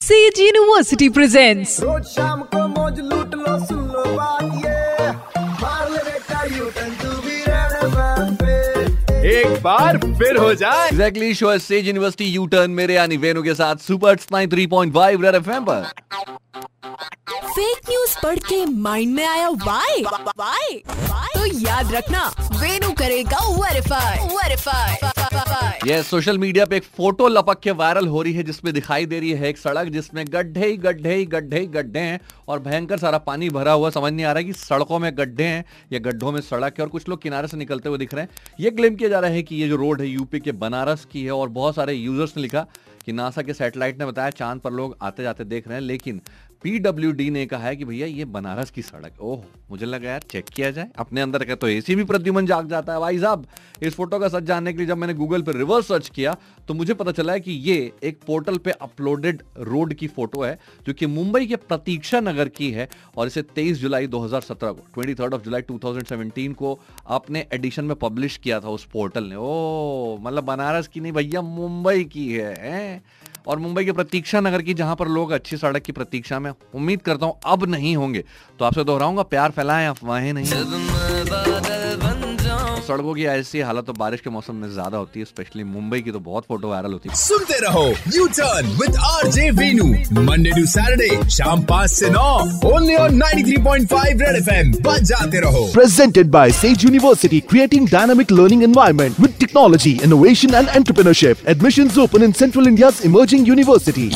Sage University presents रोज शाम को मौज लूट लो सुन लो बात ये। मार ले बेटा U turn to be red एक बार फिर हो जाए। Exactly show Sage university U turn मेरे यानी वेनु के साथ super nine three point five red FM पर। फेक न्यूज़ पढ़ के माइंड में आया वाई वाई तो याद रखना वेनु करेगा वेरीफाई वेरीफाई ये सोशल मीडिया पे एक फ़ोटो लपक के वायरल हो रही है, जिसमें दिखाई दे रही है एक सड़क, जिसमें गड्ढे ही गड्ढे ही गड्ढे ही गड्ढे हैं और भयंकर सारा पानी भरा हुआ समझ नहीं आ रहा है कि सड़कों में गड्ढे हैं या गड्ढों में सड़क है और कुछ लोग किनारे से निकलते हुए दिख रहे हैं। ये क्लेम किया जा रहा है कि ये जो रोड है यूपी के बनारस की है और बहुत सारे यूज़र्स ने लिखा कि नासा के सैटेलाइट ने बताया, चाँद पर लोग आते जाते देख रहे हैं, लेकिन पीडब्ल्यूडी ने कहा है कि भैया ये बनारस की सड़क ओह, मुझे लगा यार चेक किया जाए। अपने अंदर का तो एसी भी प्रद्युमन जाग जाता है। भाई साहब इस फ़ोटो का सच जानने के लिए जब मैंने गूगल पर रिवर्स सर्च किया तो मुझे पता चला है कि ये एक पोर्टल पे अपलोडेड रोड की फ़ोटो है जो कि मुंबई के प्रतीक्षा नगर की है और इसे 23 जुलाई 2017 को 23 ऑफ़ जुलाई 2017 को अपने एडिशन में पब्लिश किया था उस पोर्टल ने। ओ मतलब बनारस की नहीं भैया मुंबई की है, हैं? और मुंबई के प्रतीक्षा नगर की जहाँ पर लोग अच्छी सड़क की प्रतीक्षा में उम्मीद करता हूँ अब नहीं होंगे। तो आपसे दोहराऊँगा प्यार फैलाएँ अफवाहें नहीं। सड़कों की ऐसी हालत तो बारिश के मौसम में ज़्यादा होती है स्पेशली मुंबई की तो बहुत फ़ोटो वायरल होती है। सुनते रहो U turn with R J Venu Monday to Saturday शाम पाँच ऐसी नौ only on nine three point five red F M जाते रहो। Presented by Sage university creating dynamic learning environment with technology innovation and entrepreneurship admission open in central India emerging university